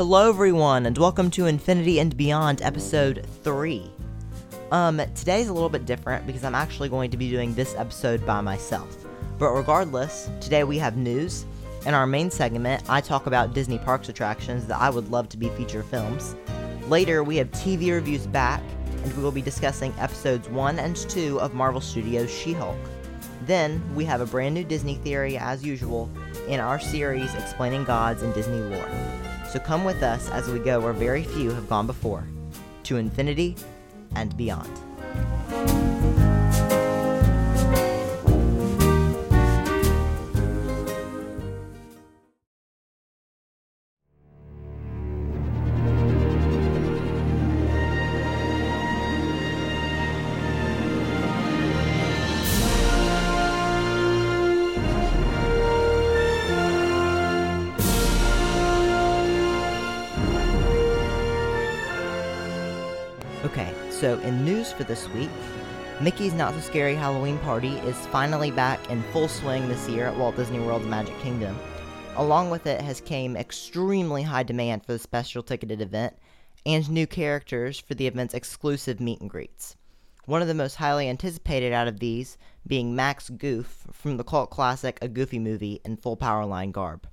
Hello, everyone, and welcome to Infinity and Beyond, episode 3. Um, today's a little bit different because I'm actually going to be doing this episode by myself. But regardless, today we have news. In our main segment, I talk about Disney Parks attractions that I would love to be feature films. Later, we have TV reviews back, and we will be discussing episodes 1 and 2 of Marvel Studios' She Hulk. Then, we have a brand new Disney theory, as usual, in our series explaining gods and Disney lore. So come with us as we go where very few have gone before to infinity and beyond. In news for this week, Mickey's Not So Scary Halloween Party is finally back in full swing this year at Walt Disney World's Magic Kingdom. Along with it has came extremely high demand for the special ticketed event and new characters for the event's exclusive meet and greets. One of the most highly anticipated out of these being Max Goof from the cult classic A Goofy Movie in full Powerline garb.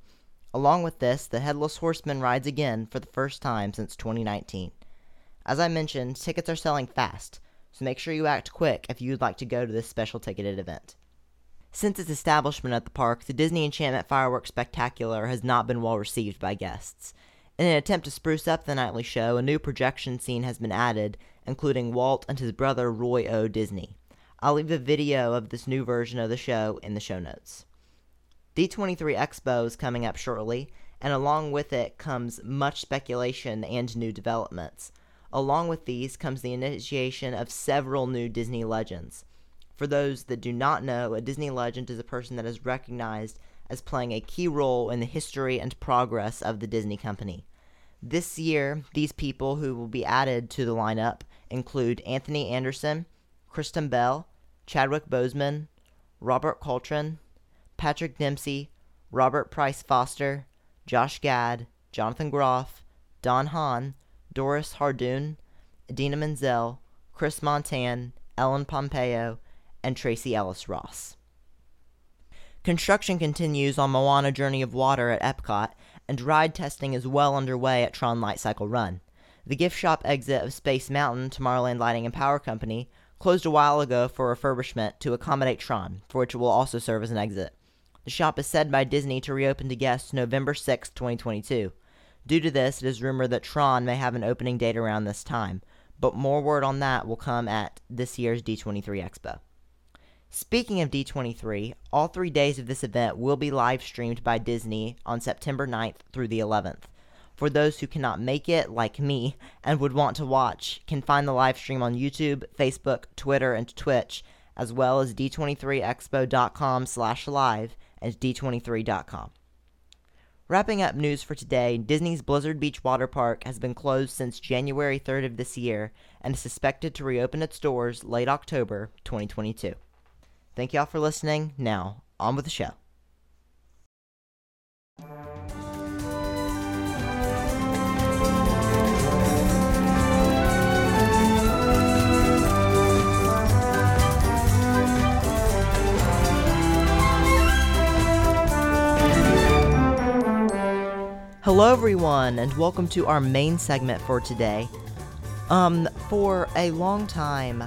Along with this, the Headless Horseman rides again for the first time since 2019. As I mentioned, tickets are selling fast, so make sure you act quick if you'd like to go to this special ticketed event. Since its establishment at the park, the Disney Enchantment Fireworks Spectacular has not been well received by guests. In an attempt to spruce up the nightly show, a new projection scene has been added, including Walt and his brother Roy O. Disney. I'll leave a video of this new version of the show in the show notes. D23 Expo is coming up shortly, and along with it comes much speculation and new developments. Along with these comes the initiation of several new Disney legends. For those that do not know, a Disney legend is a person that is recognized as playing a key role in the history and progress of the Disney company. This year, these people who will be added to the lineup include Anthony Anderson, Kristen Bell, Chadwick Boseman, Robert Coltrane, Patrick Dempsey, Robert Price Foster, Josh Gad, Jonathan Groff, Don Hahn, Doris Hardoon, Idina Menzel, Chris Montan, Ellen Pompeo, and Tracee Ellis Ross. Construction continues on Moana Journey of Water at Epcot, and ride testing is well underway at Tron Light Cycle Run. The gift shop exit of Space Mountain, Tomorrowland Lighting and Power Company, closed a while ago for refurbishment to accommodate Tron, for which it will also serve as an exit. The shop is said by Disney to reopen to guests November 6, 2022. Due to this, it is rumored that Tron may have an opening date around this time, but more word on that will come at this year's D23 Expo. Speaking of D23, all three days of this event will be live streamed by Disney on September 9th through the 11th. For those who cannot make it, like me, and would want to watch, can find the live stream on YouTube, Facebook, Twitter, and Twitch, as well as d23expo.com slash live and d23.com. Wrapping up news for today, Disney's Blizzard Beach Water Park has been closed since January 3rd of this year and is suspected to reopen its doors late October 2022. Thank y'all for listening. Now, on with the show. Hello, everyone, and welcome to our main segment for today. Um, for a long time,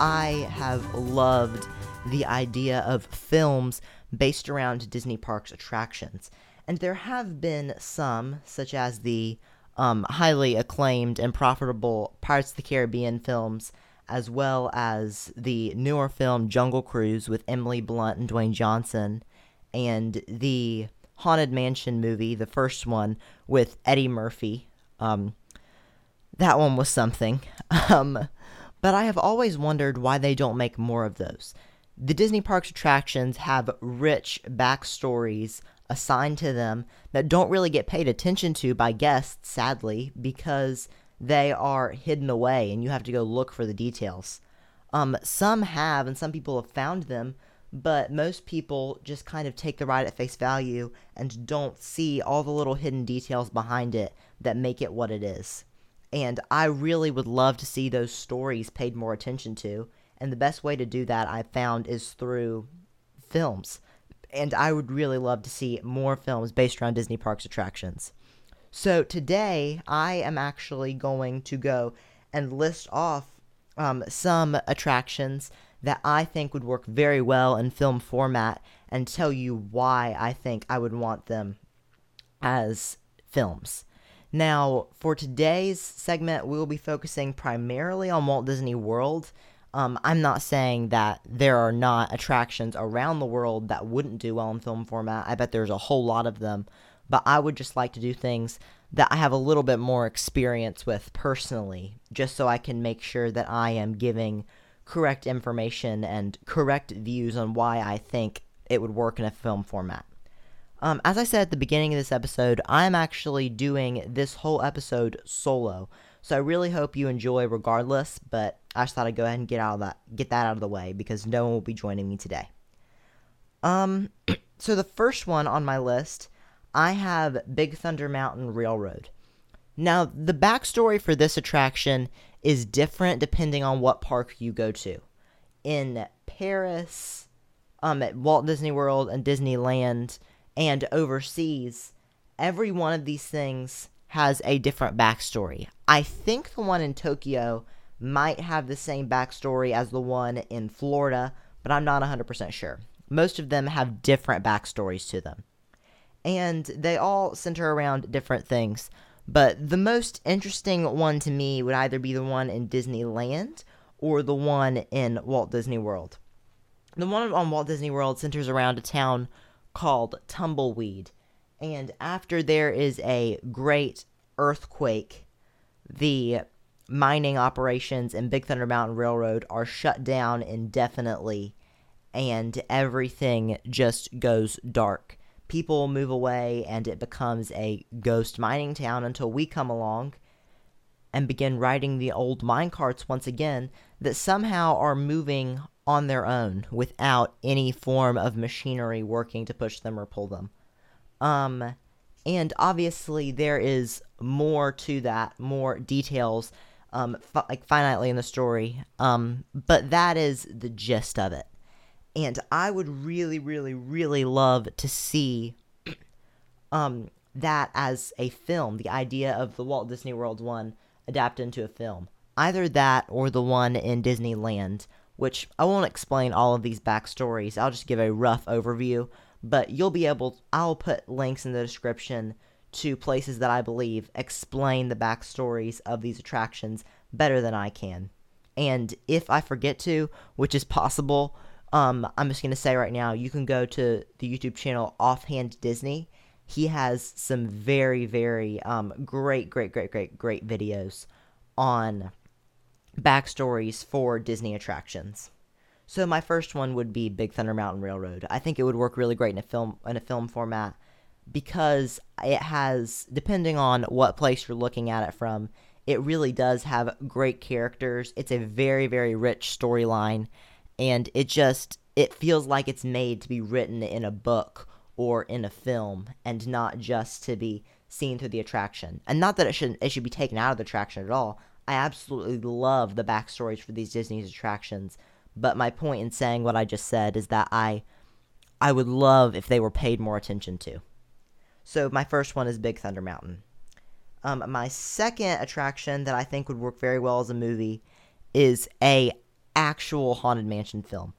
I have loved the idea of films based around Disney Parks attractions, and there have been some, such as the um, highly acclaimed and profitable Pirates of the Caribbean films, as well as the newer film Jungle Cruise with Emily Blunt and Dwayne Johnson, and the Haunted Mansion movie, the first one with Eddie Murphy. Um, that one was something. Um, but I have always wondered why they don't make more of those. The Disney Parks attractions have rich backstories assigned to them that don't really get paid attention to by guests, sadly, because they are hidden away and you have to go look for the details. Um, some have, and some people have found them, but most people just kind of take the ride at face value and don't see all the little hidden details behind it that make it what it is. And I really would love to see those stories paid more attention to. And the best way to do that I've found is through films. And I would really love to see more films based around Disney Parks attractions. So today I am actually going to go and list off um, some attractions that I think would work very well in film format and tell you why I think I would want them as films. Now, for today's segment, we will be focusing primarily on Walt Disney World. Um, I'm not saying that there are not attractions around the world that wouldn't do well in film format. I bet there's a whole lot of them. But I would just like to do things that I have a little bit more experience with personally, just so I can make sure that I am giving correct information and correct views on why I think it would work in a film format. Um, as I said at the beginning of this episode, I'm actually doing this whole episode solo, so I really hope you enjoy regardless. But I just thought I'd go ahead and get out of that, get that out of the way because no one will be joining me today. Um, so the first one on my list, I have Big Thunder Mountain Railroad. Now, the backstory for this attraction is different depending on what park you go to. In Paris, um, at Walt Disney World and Disneyland, and overseas, every one of these things has a different backstory. I think the one in Tokyo might have the same backstory as the one in Florida, but I'm not 100% sure. Most of them have different backstories to them. And they all center around different things. But the most interesting one to me would either be the one in Disneyland or the one in Walt Disney World. The one on Walt Disney World centers around a town called Tumbleweed. And after there is a great earthquake, the mining operations in Big Thunder Mountain Railroad are shut down indefinitely, and everything just goes dark people move away and it becomes a ghost mining town until we come along and begin riding the old mine carts once again that somehow are moving on their own without any form of machinery working to push them or pull them. Um, and obviously there is more to that, more details, um, fi- like finitely in the story. Um, but that is the gist of it and I would really, really, really love to see um, that as a film. The idea of the Walt Disney World one adapted into a film, either that or the one in Disneyland. Which I won't explain all of these backstories. I'll just give a rough overview, but you'll be able. I'll put links in the description to places that I believe explain the backstories of these attractions better than I can. And if I forget to, which is possible, um, I'm just gonna say right now, you can go to the YouTube channel Offhand Disney. He has some very, very um, great, great, great, great, great videos on backstories for Disney attractions. So my first one would be Big Thunder Mountain Railroad. I think it would work really great in a film in a film format because it has, depending on what place you're looking at it from, it really does have great characters. It's a very, very rich storyline and it just it feels like it's made to be written in a book or in a film and not just to be seen through the attraction. And not that it should it should be taken out of the attraction at all. I absolutely love the backstories for these Disney's attractions, but my point in saying what I just said is that I I would love if they were paid more attention to. So my first one is Big Thunder Mountain. Um, my second attraction that I think would work very well as a movie is a actual Haunted Mansion film.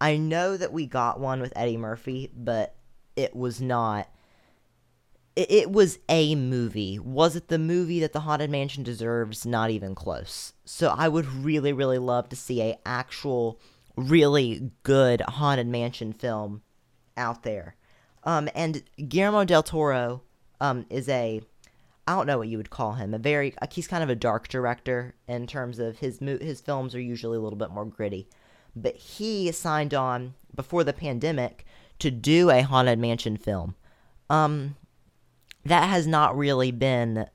I know that we got one with Eddie Murphy, but it was not. It, it was a movie. Was it the movie that the Haunted Mansion deserves? Not even close. So I would really, really love to see a actual, really good Haunted Mansion film out there. Um, and Guillermo del Toro um, is a I don't know what you would call him. A very like he's kind of a dark director in terms of his his films are usually a little bit more gritty. But he signed on before the pandemic to do a haunted mansion film. Um that has not really been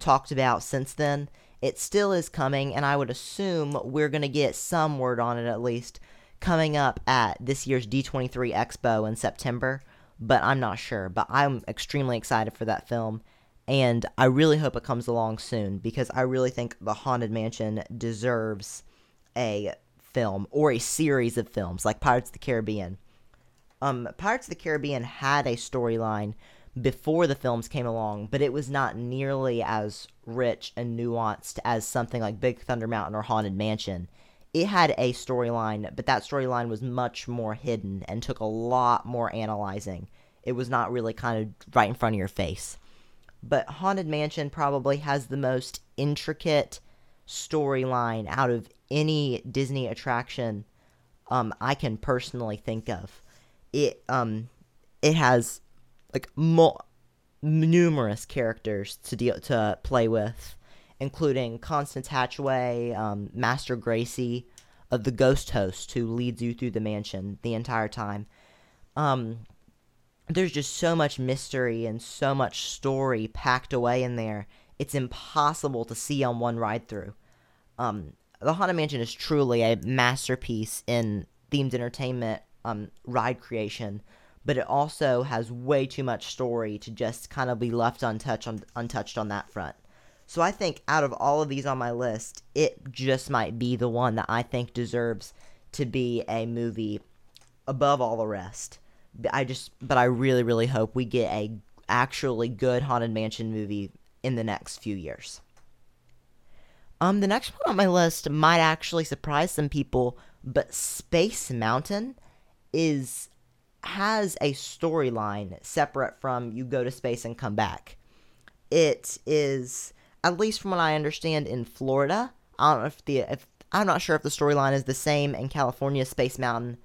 talked about since then. It still is coming and I would assume we're going to get some word on it at least coming up at this year's D23 Expo in September, but I'm not sure. But I'm extremely excited for that film, and I really hope it comes along soon because I really think The Haunted Mansion deserves a film or a series of films like Pirates of the Caribbean. Um, Pirates of the Caribbean had a storyline before the films came along, but it was not nearly as rich and nuanced as something like Big Thunder Mountain or Haunted Mansion. It had a storyline, but that storyline was much more hidden and took a lot more analyzing. It was not really kind of right in front of your face. But Haunted Mansion probably has the most intricate storyline out of any Disney attraction um, I can personally think of. It um, it has like mo- numerous characters to deal to play with, including Constance Hatchaway, um, Master Gracey of the ghost host who leads you through the mansion the entire time. Um, there's just so much mystery and so much story packed away in there. It's impossible to see on one ride through. Um, the Haunted Mansion is truly a masterpiece in themed entertainment um, ride creation but it also has way too much story to just kind of be left untouched on untouched on that front. So I think out of all of these on my list, it just might be the one that I think deserves to be a movie above all the rest. I just but I really really hope we get a actually good haunted mansion movie in the next few years. Um the next one on my list might actually surprise some people, but Space Mountain is has a storyline separate from you go to space and come back. It is, at least from what I understand, in Florida. I don't know if the if I'm not sure if the storyline is the same in California Space Mountain,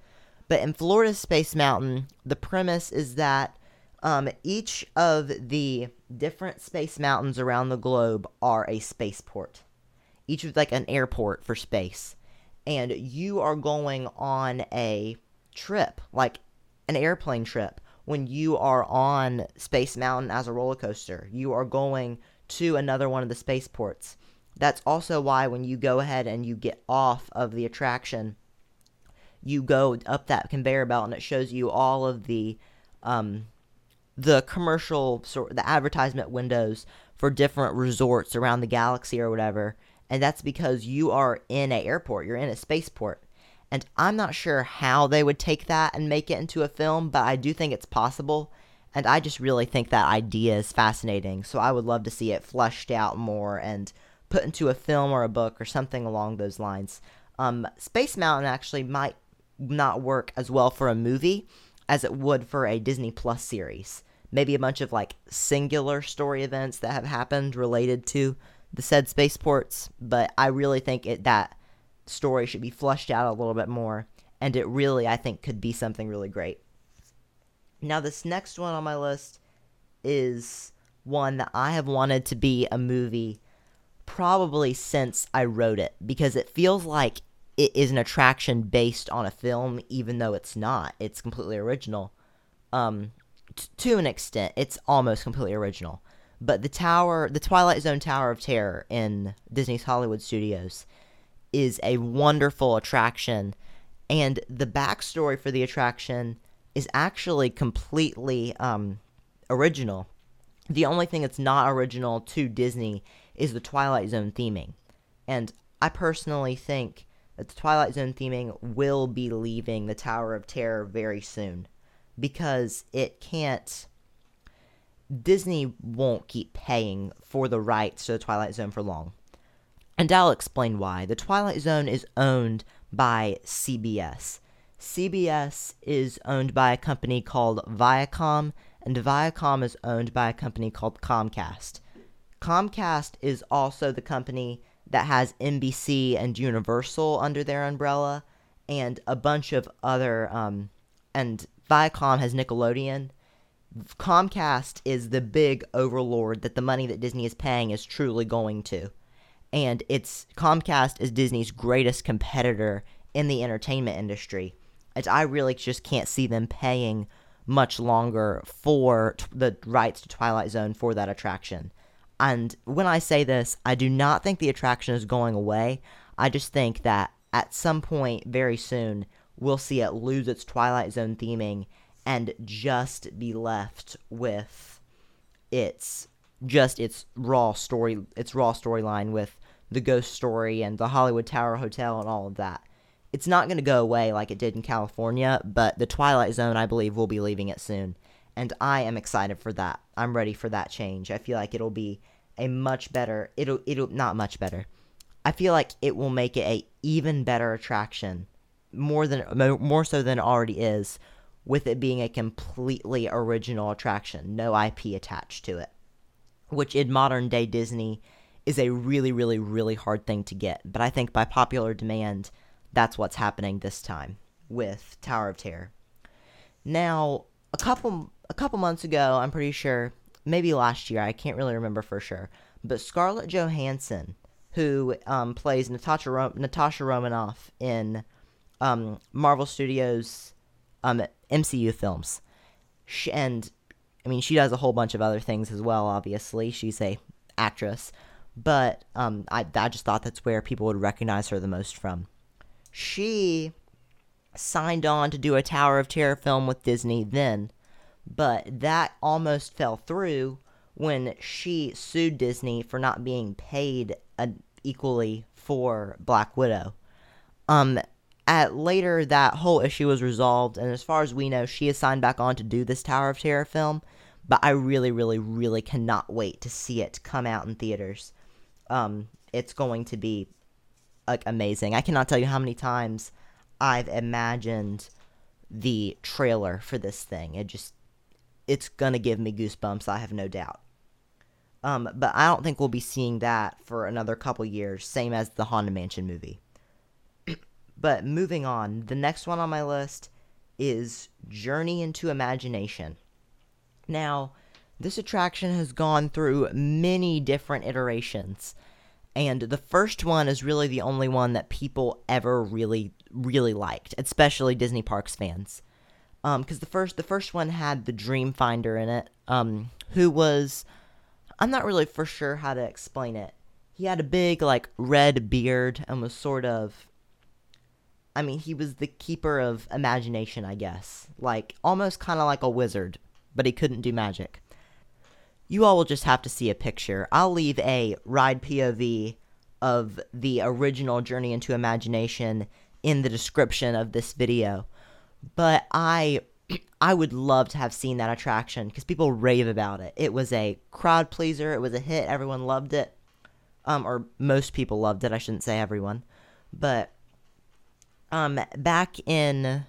but in Florida Space Mountain, the premise is that um, each of the different space mountains around the globe are a spaceport. Each of like an airport for space, and you are going on a trip, like an airplane trip when you are on Space Mountain as a roller coaster. You are going to another one of the spaceports. That's also why when you go ahead and you get off of the attraction, you go up that conveyor belt and it shows you all of the um, the commercial sort the advertisement windows for different resorts around the galaxy or whatever. And that's because you are in an airport, you're in a spaceport. And I'm not sure how they would take that and make it into a film, but I do think it's possible. And I just really think that idea is fascinating. So I would love to see it fleshed out more and put into a film or a book or something along those lines. Um, Space Mountain actually might not work as well for a movie as it would for a Disney Plus series. Maybe a bunch of like singular story events that have happened related to the said spaceports, but I really think it that story should be flushed out a little bit more, and it really, I think, could be something really great. Now, this next one on my list is one that I have wanted to be a movie probably since I wrote it because it feels like it is an attraction based on a film, even though it's not. It's completely original. Um, t- to an extent, it's almost completely original. But the tower, the Twilight Zone Tower of Terror in Disney's Hollywood Studios, is a wonderful attraction, and the backstory for the attraction is actually completely um, original. The only thing that's not original to Disney is the Twilight Zone theming. And I personally think the Twilight Zone theming will be leaving the Tower of Terror very soon because it can't. Disney won't keep paying for the rights to the Twilight Zone for long. And I'll explain why. The Twilight Zone is owned by CBS. CBS is owned by a company called Viacom, and Viacom is owned by a company called Comcast. Comcast is also the company that has NBC and Universal under their umbrella, and a bunch of other. Um, and Viacom has Nickelodeon. Comcast is the big overlord that the money that Disney is paying is truly going to and it's Comcast is Disney's greatest competitor in the entertainment industry. And I really just can't see them paying much longer for t- the rights to Twilight Zone for that attraction. And when I say this, I do not think the attraction is going away. I just think that at some point very soon, we'll see it lose its Twilight Zone theming and just be left with its just its raw story its raw storyline with the ghost story and the Hollywood Tower Hotel and all of that. It's not going to go away like it did in California, but the Twilight Zone I believe will be leaving it soon, and I am excited for that. I'm ready for that change. I feel like it'll be a much better it'll it'll not much better. I feel like it will make it a even better attraction, more than more so than it already is, with it being a completely original attraction, no IP attached to it, which in modern day Disney is a really really really hard thing to get. But I think by popular demand, that's what's happening this time with Tower of Terror. Now, a couple a couple months ago, I'm pretty sure, maybe last year, I can't really remember for sure, but Scarlett Johansson who um, plays Natasha Natasha Romanoff in um, Marvel Studios um, MCU films. She, and I mean, she does a whole bunch of other things as well. Obviously, she's a actress, but um, I I just thought that's where people would recognize her the most from. She signed on to do a Tower of Terror film with Disney then, but that almost fell through when she sued Disney for not being paid a, equally for Black Widow. Um, at later, that whole issue was resolved, and as far as we know, she is signed back on to do this Tower of Terror film. But I really, really, really cannot wait to see it come out in theaters. Um, it's going to be like amazing. I cannot tell you how many times I've imagined the trailer for this thing. It just, it's gonna give me goosebumps. I have no doubt. Um, but I don't think we'll be seeing that for another couple years, same as the Haunted Mansion movie. but moving on, the next one on my list is Journey into Imagination. Now, this attraction has gone through many different iterations, and the first one is really the only one that people ever really, really liked, especially Disney Parks fans. Because um, the first, the first one had the Dreamfinder in it, um, who was I'm not really for sure how to explain it. He had a big, like, red beard and was sort of. I mean, he was the keeper of imagination, I guess. Like, almost kind of like a wizard, but he couldn't do magic. You all will just have to see a picture. I'll leave a ride POV of the original Journey into Imagination in the description of this video. But I I would love to have seen that attraction because people rave about it. It was a crowd pleaser. It was a hit. Everyone loved it. Um, or most people loved it. I shouldn't say everyone, but um, back in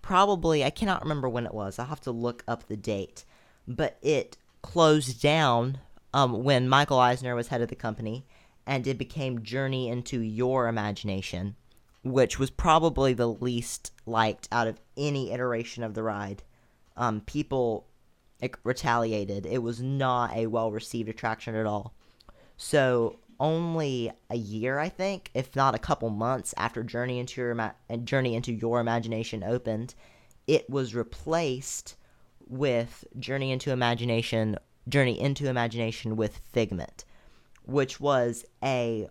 probably I cannot remember when it was. I'll have to look up the date, but it closed down um, when Michael Eisner was head of the company, and it became Journey into Your Imagination which was probably the least liked out of any iteration of the ride. Um, people retaliated. It was not a well received attraction at all. So only a year, I think, if not a couple months after Journey into Your Ima- Journey into Your Imagination opened, it was replaced with Journey into Imagination, Journey into Imagination with Figment, which was a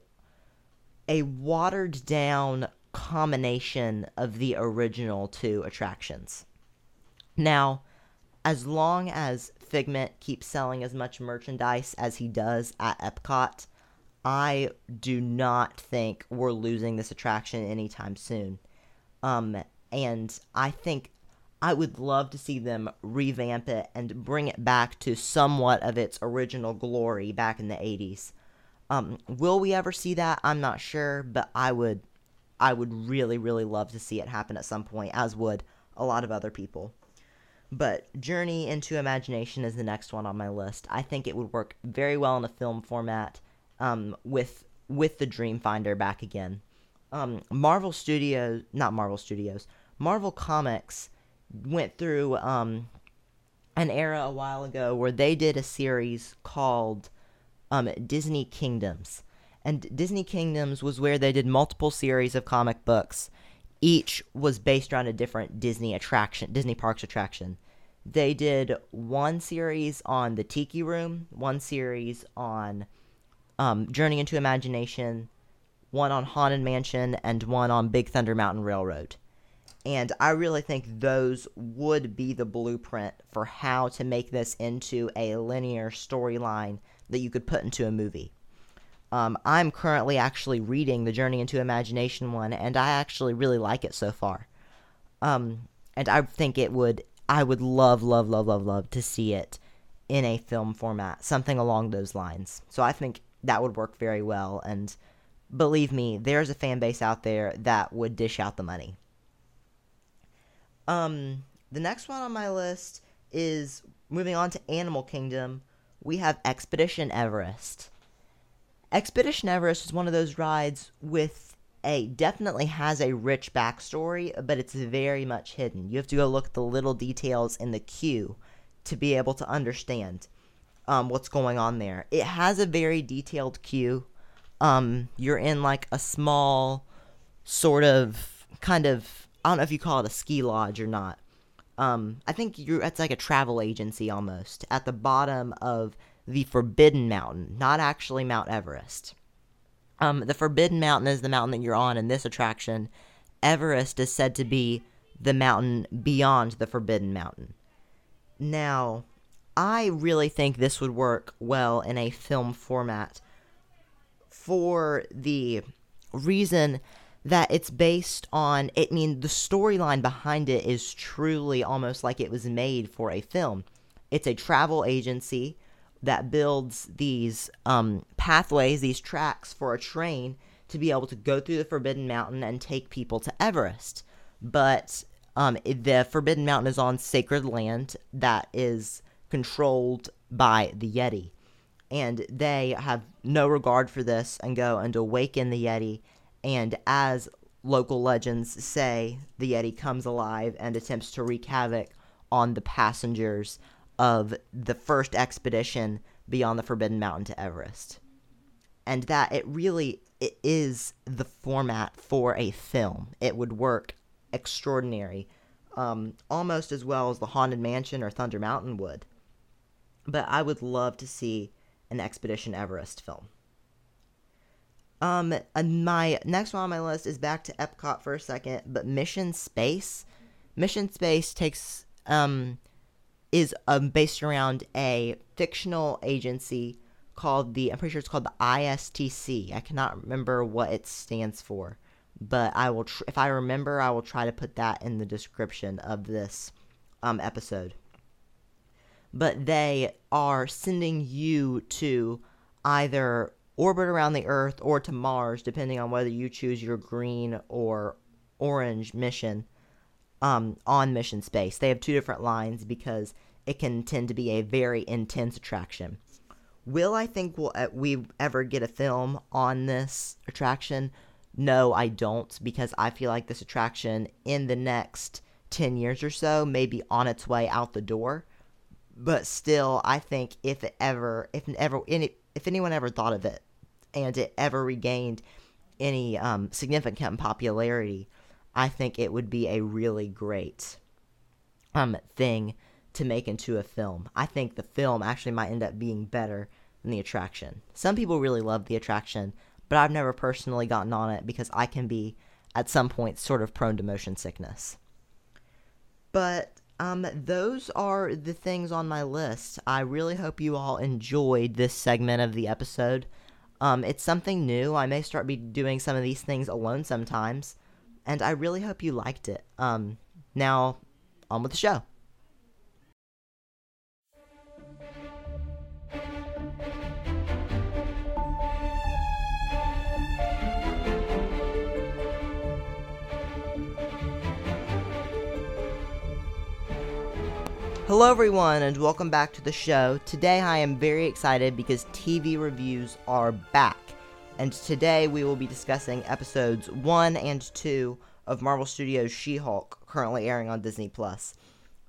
a watered down combination of the original two attractions. Now, as long as Figment keeps selling as much merchandise as he does at Epcot, I do not think we're losing this attraction anytime soon. Um, and I think I would love to see them revamp it and bring it back to somewhat of its original glory back in the 80s. Um, will we ever see that? I'm not sure, but I would I would really, really love to see it happen at some point, as would a lot of other people. But Journey into Imagination is the next one on my list. I think it would work very well in a film format um, with with the Dreamfinder back again. Um, Marvel Studios, not Marvel Studios, Marvel Comics went through um, an era a while ago where they did a series called um, Disney Kingdoms and Disney Kingdoms was where they did multiple series of comic books. Each was based around a different Disney attraction, Disney Parks attraction. They did one series on the Tiki Room, one series on um, Journey into Imagination, one on Haunted Mansion, and one on Big Thunder Mountain Railroad. And I really think those would be the blueprint for how to make this into a linear storyline that you could put into a movie. Um, I'm currently actually reading the Journey into Imagination one, and I actually really like it so far. Um, and I think it would, I would love, love, love, love, love to see it in a film format, something along those lines. So I think that would work very well. And believe me, there's a fan base out there that would dish out the money. Um, the next one on my list is moving on to Animal Kingdom. We have Expedition Everest. Expedition Everest is one of those rides with a definitely has a rich backstory, but it's very much hidden. You have to go look at the little details in the queue to be able to understand um, what's going on there. It has a very detailed queue. Um, you're in like a small, sort of, kind of, I don't know if you call it a ski lodge or not. Um, I think you're it's like a travel agency almost at the bottom of the Forbidden Mountain, not actually Mount Everest. Um, the Forbidden Mountain is the mountain that you're on in this attraction. Everest is said to be the mountain beyond the Forbidden Mountain. Now, I really think this would work well in a film format for the reason that it's based on it I mean the storyline behind it is truly almost like it was made for a film. It's a travel agency that builds these um, pathways, these tracks for a train to be able to go through the Forbidden Mountain and take people to Everest. But um, the Forbidden Mountain is on sacred land that is controlled by the Yeti. And they have no regard for this and go and awaken the Yeti. And as local legends say, the Yeti comes alive and attempts to wreak havoc on the passengers of the first expedition beyond the Forbidden Mountain to Everest. And that it really it is the format for a film. It would work extraordinary, um, almost as well as the Haunted Mansion or Thunder Mountain would. But I would love to see an Expedition Everest film. Um, my next one on my list is back to Epcot for a second, but Mission Space. Mission Space takes um is um, based around a fictional agency called the I'm pretty sure it's called the ISTC. I cannot remember what it stands for but I will, tr- if I remember, I will try to put that in the description of this um, episode. But they are sending you to either orbit around the Earth or to Mars, depending on whether you choose your green or orange mission um, on mission space. They have two different lines because it can tend to be a very intense attraction. Will I think we'll, uh, we ever get a film on this attraction? no, I don't, because I feel like this attraction in the next 10 years or so may be on its way out the door. But still, I think if it ever, if ever, any, if anyone ever thought of it and it ever regained any um, significant popularity, I think it would be a really great um, thing to make into a film. I think the film actually might end up being better than the attraction. Some people really love the attraction but I've never personally gotten on it because I can be, at some point, sort of prone to motion sickness. But um, those are the things on my list. I really hope you all enjoyed this segment of the episode. Um, it's something new. I may start be doing some of these things alone sometimes, and I really hope you liked it. Um, now, on with the show. Hello, everyone, and welcome back to the show. Today, I am very excited because TV reviews are back, and today we will be discussing episodes 1 and 2 of Marvel Studios' She Hulk, currently airing on Disney Plus.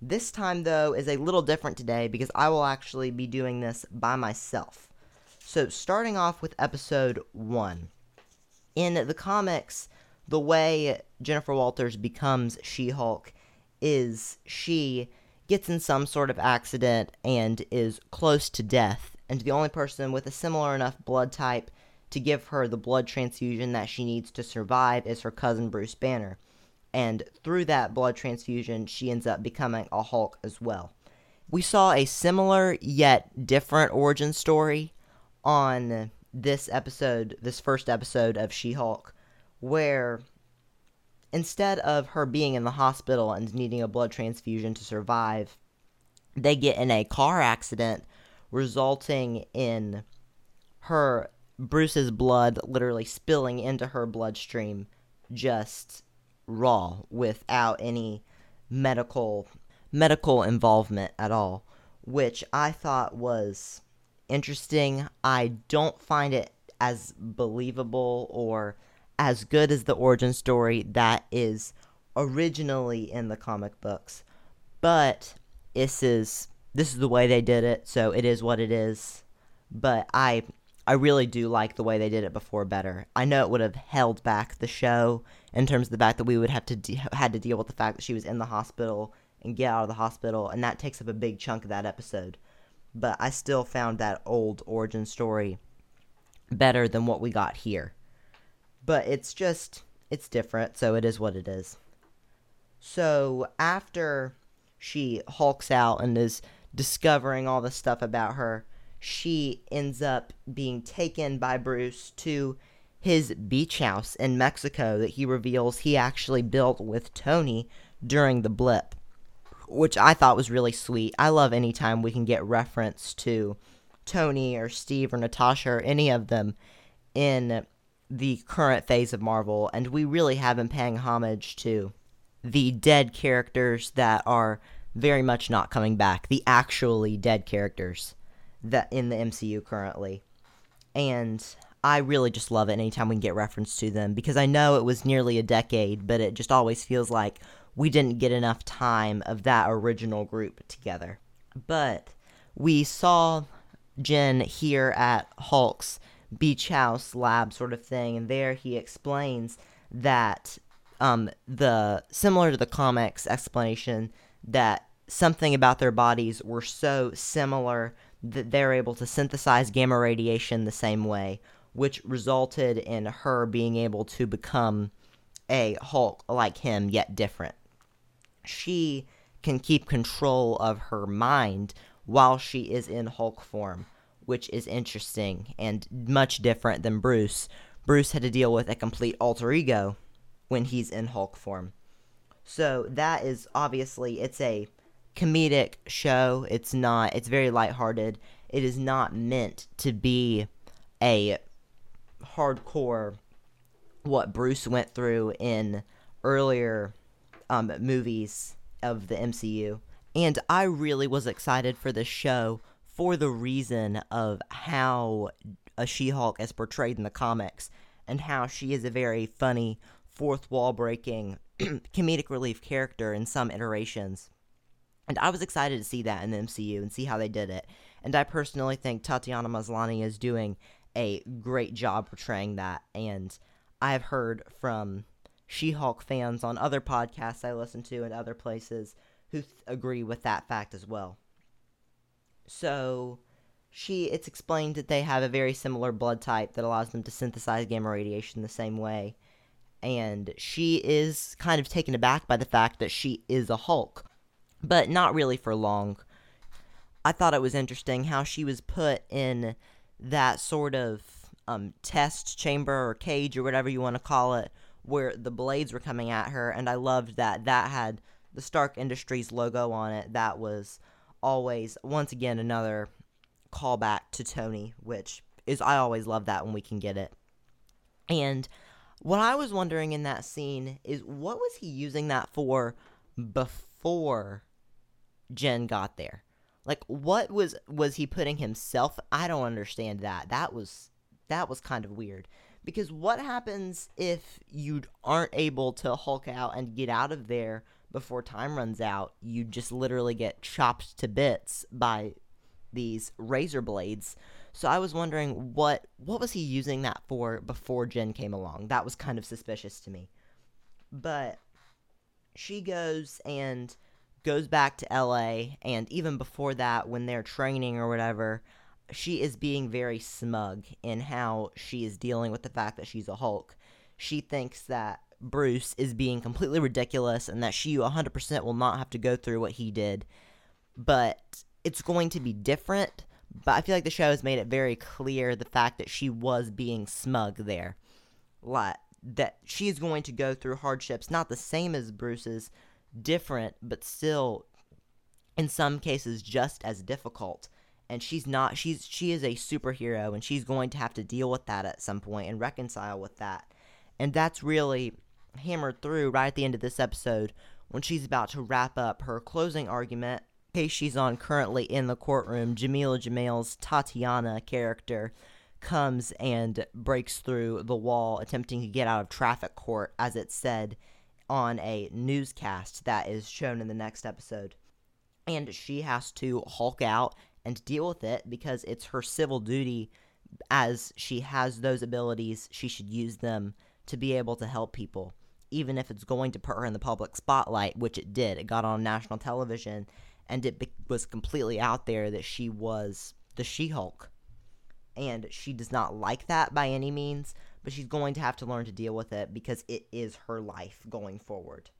This time, though, is a little different today because I will actually be doing this by myself. So, starting off with episode 1. In the comics, the way Jennifer Walters becomes She Hulk is she gets in some sort of accident and is close to death, and the only person with a similar enough blood type to give her the blood transfusion that she needs to survive is her cousin Bruce Banner. and through that blood transfusion, she ends up becoming a Hulk as well. We saw a similar yet different origin story on this episode, this first episode of She Hulk, where instead of her being in the hospital and needing a blood transfusion to survive, they get in a car accident resulting in her Bruce's blood literally spilling into her bloodstream just raw without any medical medical involvement at all, which I thought was interesting. I don't find it as believable or as good as the origin story that is originally in the comic books. But this is this is the way they did it, so it is what it is. But I I really do like the way they did it before better. I know it would have held back the show in terms of the fact that we would have to de- had to deal with the fact that she was in the hospital and get out of the hospital, and that takes up a big chunk of that episode. But I still found that old origin story better than what we got here. But it's just it's different, so it is what it is. So after she hulks out and is discovering all the stuff about her, she ends up being taken by Bruce to his beach house in Mexico that he reveals he actually built with Tony during the blip, which I thought was really sweet. I love anytime we can get reference to Tony or Steve or Natasha or any of them in the current phase of Marvel, and we really have been paying homage to the dead characters that are very much not coming back, the actually dead characters that in the MCU currently. And I really just love it anytime we can get reference to them because I know it was nearly a decade, but it just always feels like we didn't get enough time of that original group together. But we saw Jen here at Hulk's beach house lab sort of thing, and there he explains that um, the similar to the comics explanation that something about their bodies were so similar that they're able to synthesize gamma radiation the same way, which resulted in her being able to become a Hulk like him, yet different. She can keep control of her mind while she is in Hulk form, which is interesting and much different than Bruce. Bruce had to deal with a complete alter ego when he's in Hulk form. So that is obviously it's a comedic show. It's not. It's very lighthearted. It is not meant to be a hardcore what Bruce went through in earlier um, movies of the MCU. And I really was excited for this show for the reason of how a She Hulk is portrayed in the comics and how she is a very funny, fourth wall breaking, comedic relief character in some iterations. And I was excited to see that in the MCU and see how they did it. And I personally think Tatiana Maslany is doing a great job portraying that. And I've heard from She Hulk fans on other podcasts I listen to and other places who th- agree with that fact as well. So, she it's explained that they have a very similar blood type that allows them to synthesize gamma radiation the same way. And she is kind of taken aback by the fact that she is a Hulk but not really for long. I thought it was interesting how she was put in that sort of um, test chamber or cage or whatever you want to call it, where the blades were coming at her, and I loved that that had the Stark Industries logo on it. That was always once again another callback to Tony, which is I always love that when we can get it. And what I was wondering in that scene is what was he using that for before Jen got there. Like what was was he putting himself? I don't understand that. That was that was kind of weird. Because what happens if you aren't able to Hulk out and get out of there before time runs out? You just literally get chopped to bits by these razor blades. So I was wondering what what was he using that for before Jen came along? That was kind of suspicious to me. But she goes and goes back to LA, and even before that, when they're training or whatever, she is being very smug in how she is dealing with the fact that she's a Hulk. She thinks that Bruce is being completely ridiculous and that she 100% will not have to go through what he did. But it's going to be different. But I feel like the show has made it very clear the fact that she was being smug there. Like, that she is going to go through hardships, not the same as Bruce's, different, but still, in some cases, just as difficult. And she's not, she's, she is a superhero, and she's going to have to deal with that at some point and reconcile with that. And that's really hammered through right at the end of this episode when she's about to wrap up her closing argument. Case she's on currently in the courtroom, Jameela Jamil's Titania character comes and breaks through the wall, attempting to get out of traffic court, as it's said on a newscast that is shown in the next episode. And she has to hulk out and deal with it because it's her civil duty. As she has those abilities, she should use them to be able to help people, even if it's going to put her in the public spotlight, which it did. It got on national television, and it be- was completely out there that she was the She Hulk. And she does not like that by any means, but she's going to have to learn to deal with it because it is her life going forward.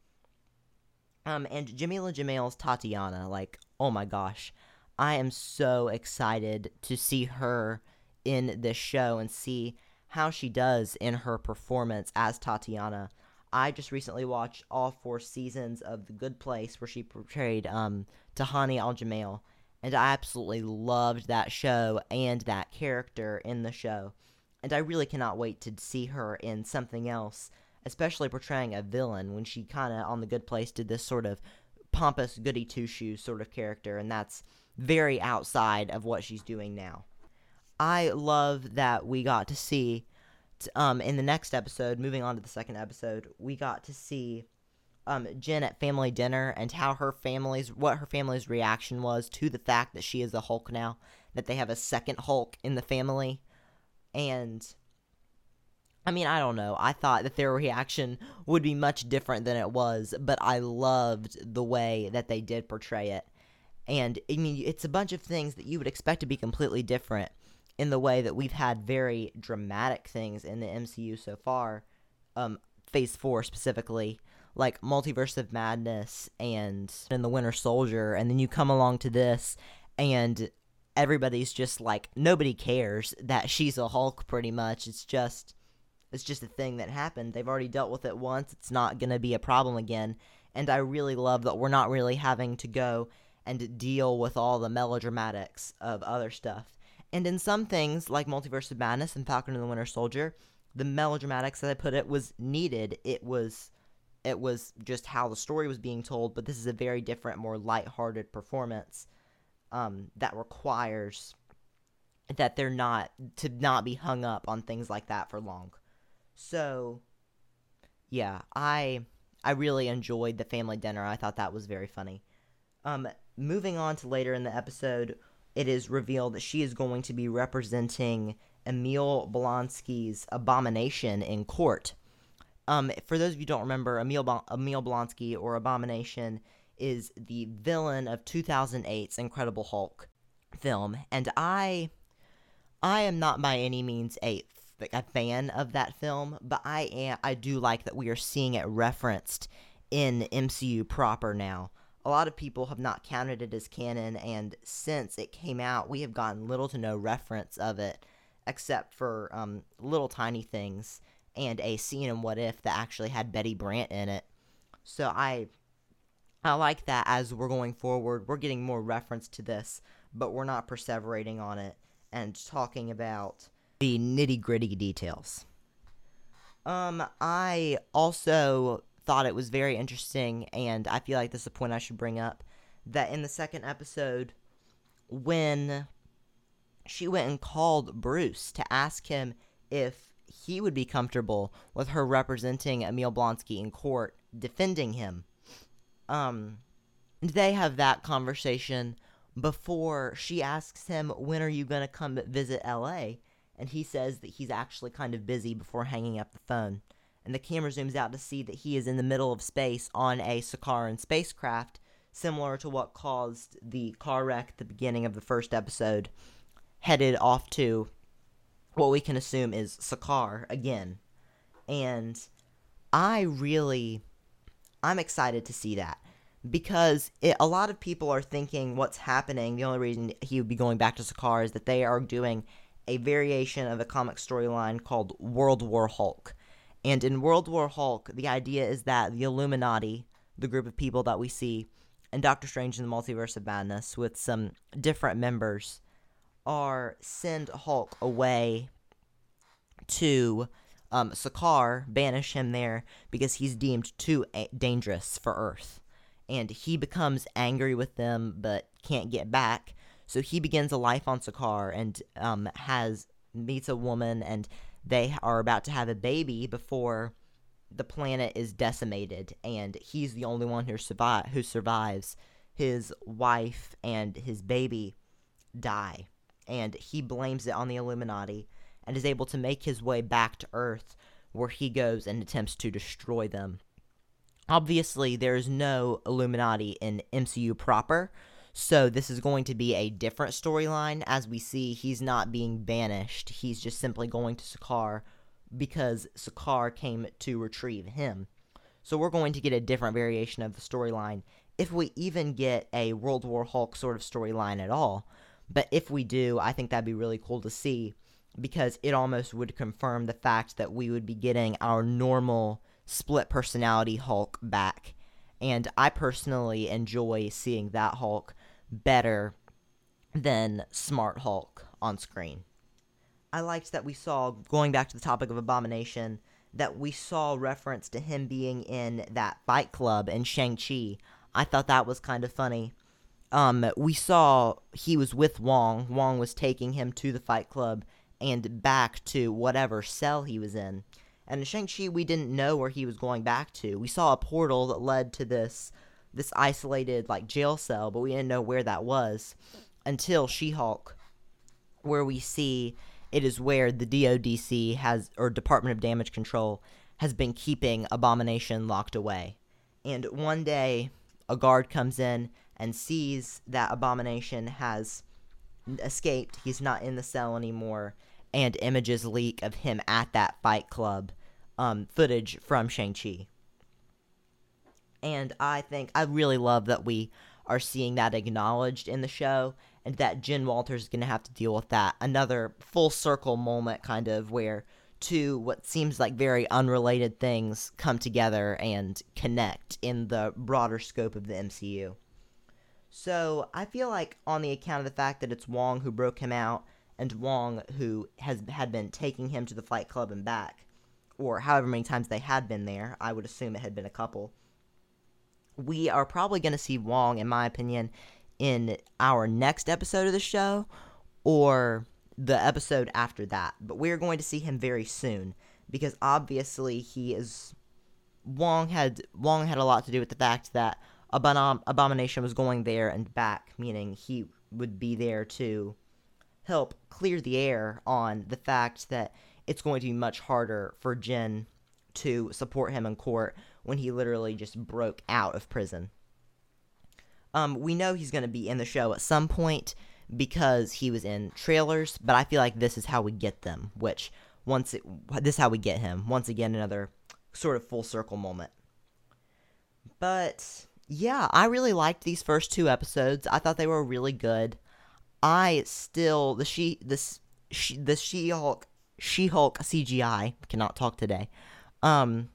Um, and Jameela Jamil's Titania, like, oh my gosh, I am so excited to see her in this show and see how she does in her performance as Titania. I just recently watched all four seasons of The Good Place where she portrayed um, Tahani Al Jamil, and I absolutely loved that show and that character in the show. And I really cannot wait to see her in something else, especially portraying a villain when she kind of on The Good Place did this sort of pompous goody two shoes sort of character, and that's very outside of what she's doing now. I love that we got to see um, in the next episode, moving on to the second episode, we got to see um, Jen at family dinner and how her family's what her family's reaction was to the fact that she is a Hulk now, that they have a second Hulk in the family, and I mean I don't know. I thought that their reaction would be much different than it was, but I loved the way that they did portray it, and I mean it's a bunch of things that you would expect to be completely different in the way that we've had very dramatic things in the MCU so far, um, Phase 4 specifically, like Multiverse of Madness and in The Winter Soldier, and then you come along to this, and everybody's just like, nobody cares that she's a Hulk pretty much. It's just. It's just a thing that happened. They've already dealt with it once. It's not going to be a problem again. And I really love that we're not really having to go and deal with all the melodramatics of other stuff and in some things, like Multiverse of Madness and Falcon and the Winter Soldier, the melodramatics, as I put it, was needed. It was it was just how the story was being told, but this is a very different, more light-hearted performance um, that requires that they're not to not be hung up on things like that for long. So, yeah, I I really enjoyed the family dinner. I thought that was very funny. Um, moving on to later in the episode, it is revealed that she is going to be representing Emil Blonsky's Abomination in court. Um, for those of you who don't remember, Emil, Emil Blonsky or Abomination is the villain of 2008's Incredible Hulk film, and I, I am not by any means a a fan of that film, but I am I do like that we are seeing it referenced in MCU proper now a lot of people have not counted it as canon, and since it came out, we have gotten little to no reference of it, except for um, little tiny things and a scene in What If that actually had Betty Brant in it. So I, I like that as we're going forward, we're getting more reference to this, but we're not perseverating on it and talking about the nitty gritty details. Um, I also thought it was very interesting, and I feel like this is a point I should bring up that in the second episode, when she went and called Bruce to ask him if he would be comfortable with her representing Emil Blonsky in court, defending him. Um, they have that conversation before she asks him, When are you going to come visit LA? And he says that he's actually kind of busy before hanging up the phone and the camera zooms out to see that he is in the middle of space on a Sakaran spacecraft, similar to what caused the car wreck at the beginning of the first episode, headed off to what we can assume is Sakaar again. And I really, I'm excited to see that because it, a lot of people are thinking what's happening. The only reason he would be going back to Sakaar is that they are doing a variation of a comic storyline called World War Hulk. And in World War Hulk, the idea is that the Illuminati, the group of people that we see in Doctor Strange in the Multiverse of Madness with some different members, are send Hulk away to um, Sakaar, banish him there because he's deemed too a- dangerous for Earth. And he becomes angry with them but can't get back. So he begins a life on Sakaar and um, has meets a woman and they are about to have a baby before the planet is decimated and he's the only one who survive who survives. His wife and his baby die and he blames it on the Illuminati and is able to make his way back to Earth, where he goes and attempts to destroy them. Obviously, there is no Illuminati in MCU proper, so this is going to be a different storyline. As we see, he's not being banished, he's just simply going to Sakaar because Sakaar came to retrieve him. So we're going to get a different variation of the storyline if we even get a World War Hulk sort of storyline at all. But if we do, I think that'd be really cool to see because it almost would confirm the fact that we would be getting our normal split personality Hulk back. And I personally enjoy seeing that Hulk better than Smart Hulk on screen. I liked that we saw, going back to the topic of Abomination, that we saw reference to him being in that fight club in Shang-Chi. I thought that was kind of funny. Um, we saw he was with Wong. Wong was taking him to the fight club, and back to whatever cell he was in. And in Shang-Chi, we didn't know where he was going back to. We saw a portal that led to this this isolated like jail cell, but we didn't know where that was until She-Hulk, where we see it is where the DODC has or Department of Damage Control has been keeping Abomination locked away. And one day, a guard comes in and sees that Abomination has escaped. He's not in the cell anymore, and images leak of him at that fight club, um, footage from Shang-Chi. And I think I really love that we are seeing that acknowledged in the show, and that Jen Walters is going to have to deal with that. Another full circle moment, kind of, where two what seems like very unrelated things come together and connect in the broader scope of the MCU. So I feel like on the account of the fact that it's Wong who broke him out and Wong who has had been taking him to the Fight Club and back, or however many times they had been there, I would assume it had been a couple. We are probably going to see Wong, in my opinion, in our next episode of the show or the episode after that. But we're going to see him very soon because obviously he is Wong had Wong had a lot to do with the fact that Abom- Abomination was going there and back, meaning he would be there to help clear the air on the fact that it's going to be much harder for Jen to support him in court when he literally just broke out of prison. Um, we know he's going to be in the show at some point because he was in trailers, but I feel like this is how we get them. Which once it, this is how we get him. Once again, another sort of full circle moment. But yeah, I really liked these first two episodes. I thought they were really good. I still the she this she, the She Hulk She Hulk CGI cannot talk today. Um,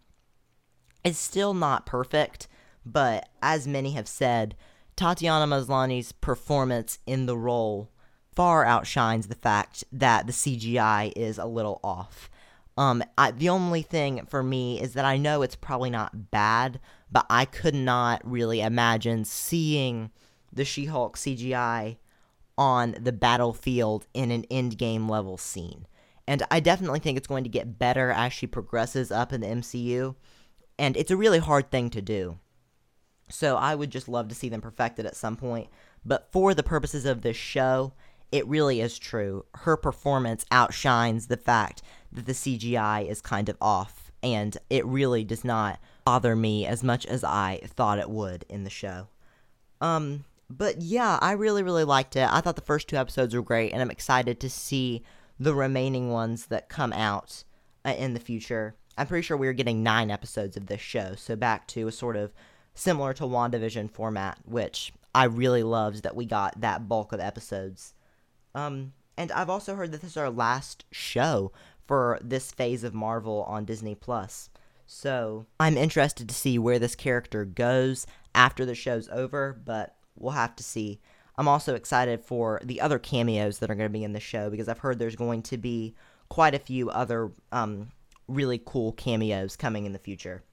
is still not perfect, but as many have said, Tatiana Maslany's performance in the role far outshines the fact that the CGI is a little off. Um, I, the only thing for me is that I know it's probably not bad, but I could not really imagine seeing the She Hulk CGI on the battlefield in an endgame level scene. And I definitely think it's going to get better as she progresses up in the MCU. And it's a really hard thing to do. So I would just love to see them perfected at some point. But for the purposes of this show, it really is true. Her performance outshines the fact that the CGI is kind of off. And it really does not bother me as much as I thought it would in the show. Um, but yeah, I really, really liked it. I thought the first two episodes were great, and I'm excited to see the remaining ones that come out uh, in the future. I'm pretty sure we were getting nine episodes of this show, so back to a sort of similar to WandaVision format, which I really loved that we got that bulk of episodes. Um, and I've also heard that this is our last show for this phase of Marvel on Disney Plus. So I'm interested to see where this character goes after the show's over, but we'll have to see. I'm also excited for the other cameos that are going to be in the show because I've heard there's going to be quite a few other um, really cool cameos coming in the future.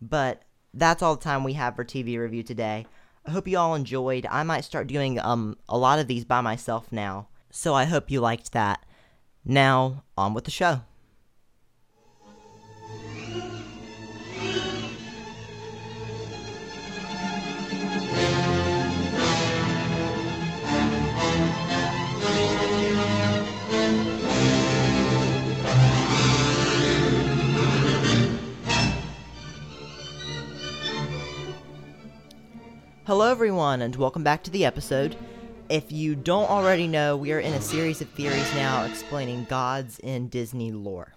But that's all the time we have for TV review today. I hope you all enjoyed. I might start doing um a lot of these by myself now. So I hope you liked that. Now, on with the show. Hello, everyone, and welcome back to the episode. If you don't already know, we are in a series of theories now explaining gods in Disney lore.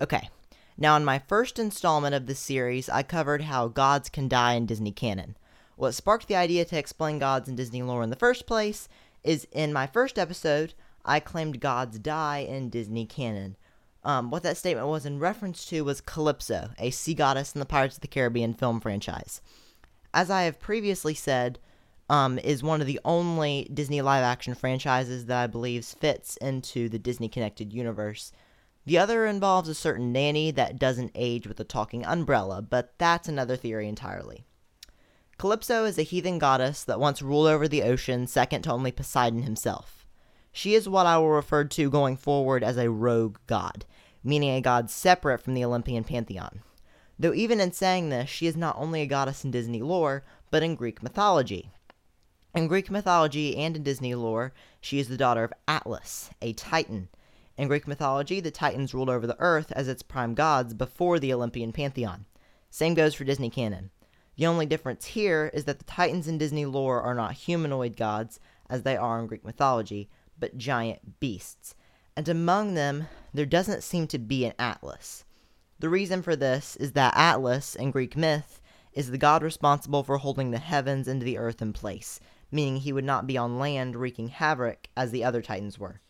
Okay, now in my first installment of this series, I covered how gods can die in Disney canon. What sparked the idea to explain gods in Disney lore in the first place is in my first episode, I claimed gods die in Disney canon. Um, what that statement was in reference to was Calypso, a sea goddess in the Pirates of the Caribbean film franchise as I have previously said, um, is one of the only Disney live action franchises that I believe fits into the Disney connected universe. The other involves a certain nanny that doesn't age with a talking umbrella, but that's another theory entirely. Calypso is a heathen goddess that once ruled over the ocean, second to only Poseidon himself. She is what I will refer to going forward as a rogue god, meaning a god separate from the Olympian pantheon. Though even in saying this, she is not only a goddess in Disney lore, but in Greek mythology. In Greek mythology and in Disney lore, she is the daughter of Atlas, a Titan. In Greek mythology, the Titans ruled over the earth as its prime gods before the Olympian pantheon. Same goes for Disney canon. The only difference here is that the Titans in Disney lore are not humanoid gods, as they are in Greek mythology, but giant beasts. And among them, there doesn't seem to be an Atlas. The reason for this is that Atlas, in Greek myth, is the god responsible for holding the heavens and the earth in place, meaning he would not be on land wreaking havoc as the other titans were.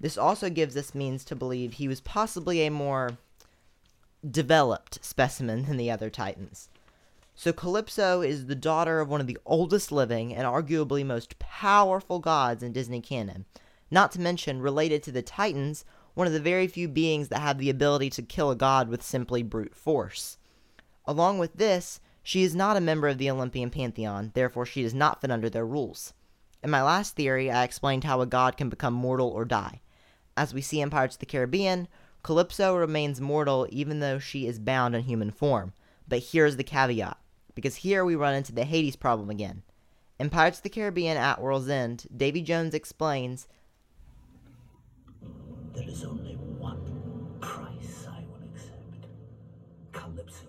This also gives us means to believe he was possibly a more developed specimen than the other titans. So Calypso is the daughter of one of the oldest living and arguably most powerful gods in Disney canon, not to mention related to the Titans one of the very few beings that have the ability to kill a god with simply brute force. Along with this, she is not a member of the Olympian pantheon, therefore, she does not fit under their rules. In my last theory, I explained how a god can become mortal or die. As we see in Pirates of the Caribbean, Calypso remains mortal even though she is bound in human form. But here's the caveat, because here we run into the Hades problem again. In Pirates of the Caribbean at World's End, Davy Jones explains there is only one price I will accept. Calypso.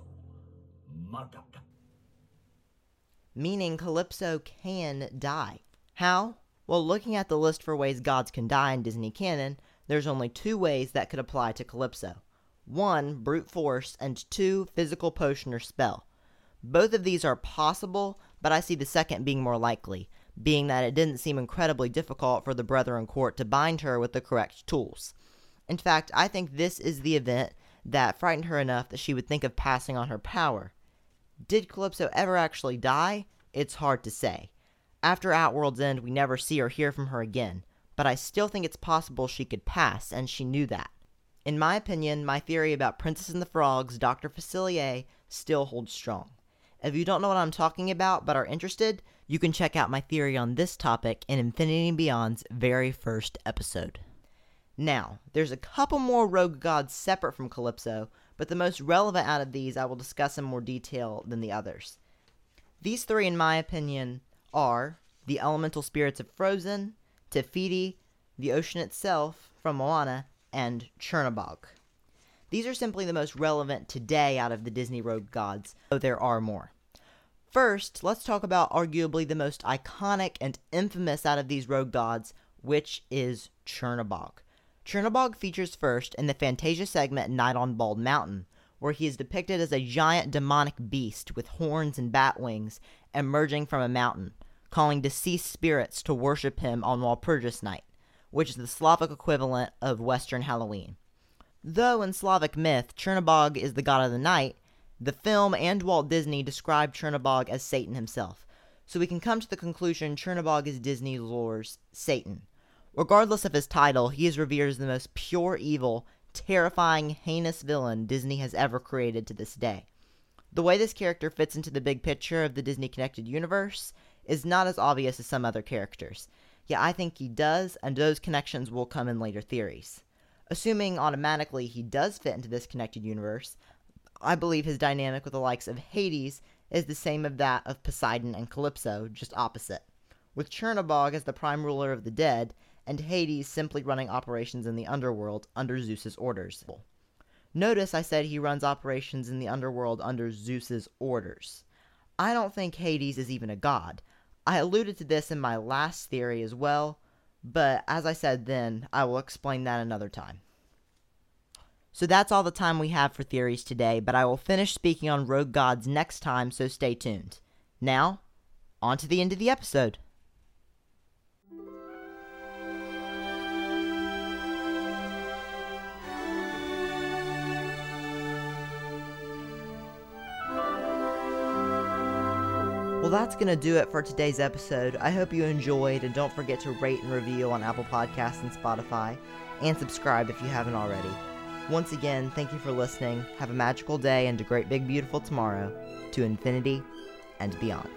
Meaning Calypso can die. How? Well, looking at the list for ways gods can die in Disney canon, there's only two ways that could apply to Calypso. One, brute force, and two, physical potion or spell. Both of these are possible, but I see the second being more likely, being that it didn't seem incredibly difficult for the Brethren Court to bind her with the correct tools. In fact, I think this is the event that frightened her enough that she would think of passing on her power. Did Calypso ever actually die? It's hard to say. After At World's End, we never see or hear from her again, but I still think it's possible she could pass, and she knew that. In my opinion, my theory about Princess and the Frogs, Dr. Facilier, still holds strong. If you don't know what I'm talking about but are interested, you can check out my theory on this topic in Infinity Beyond's very first episode. Now, there's a couple more rogue gods separate from Calypso, but the most relevant out of these I will discuss in more detail than the others. These three, in my opinion, are the elemental spirits of Frozen, Te Fiti, the ocean itself from Moana, and Chernobog. These are simply the most relevant today out of the Disney rogue gods, though there are more. First, let's talk about arguably the most iconic and infamous out of these rogue gods, which is Chernabog. Chernabog features first in the Fantasia segment Night on Bald Mountain, where he is depicted as a giant demonic beast with horns and bat wings emerging from a mountain, calling deceased spirits to worship him on Walpurgis Night, which is the Slavic equivalent of Western Halloween. Though in Slavic myth, Chernobog is the god of the night, the film and Walt Disney describe Chernobog as Satan himself, so we can come to the conclusion Chernobog is Disney lore's Satan. Regardless of his title, he is revered as the most pure evil, terrifying, heinous villain Disney has ever created to this day. The way this character fits into the big picture of the Disney connected universe is not as obvious as some other characters. Yet I think he does, and those connections will come in later theories. Assuming automatically he does fit into this connected universe, I believe his dynamic with the likes of Hades is the same of that of Poseidon and Calypso, just opposite. With Chernobog as the prime ruler of the dead, and Hades simply running operations in the underworld under Zeus's orders. Notice I said he runs operations in the underworld under Zeus's orders. I don't think Hades is even a god. I alluded to this in my last theory as well, but as I said then, I will explain that another time. So that's all the time we have for theories today, but I will finish speaking on rogue gods next time, so stay tuned. Now, on to the end of the episode. Well, that's going to do it for today's episode. I hope you enjoyed, and don't forget to rate and review on Apple Podcasts and Spotify, and subscribe if you haven't already. Once again, thank you for listening. Have a magical day and a great big beautiful tomorrow to infinity and beyond.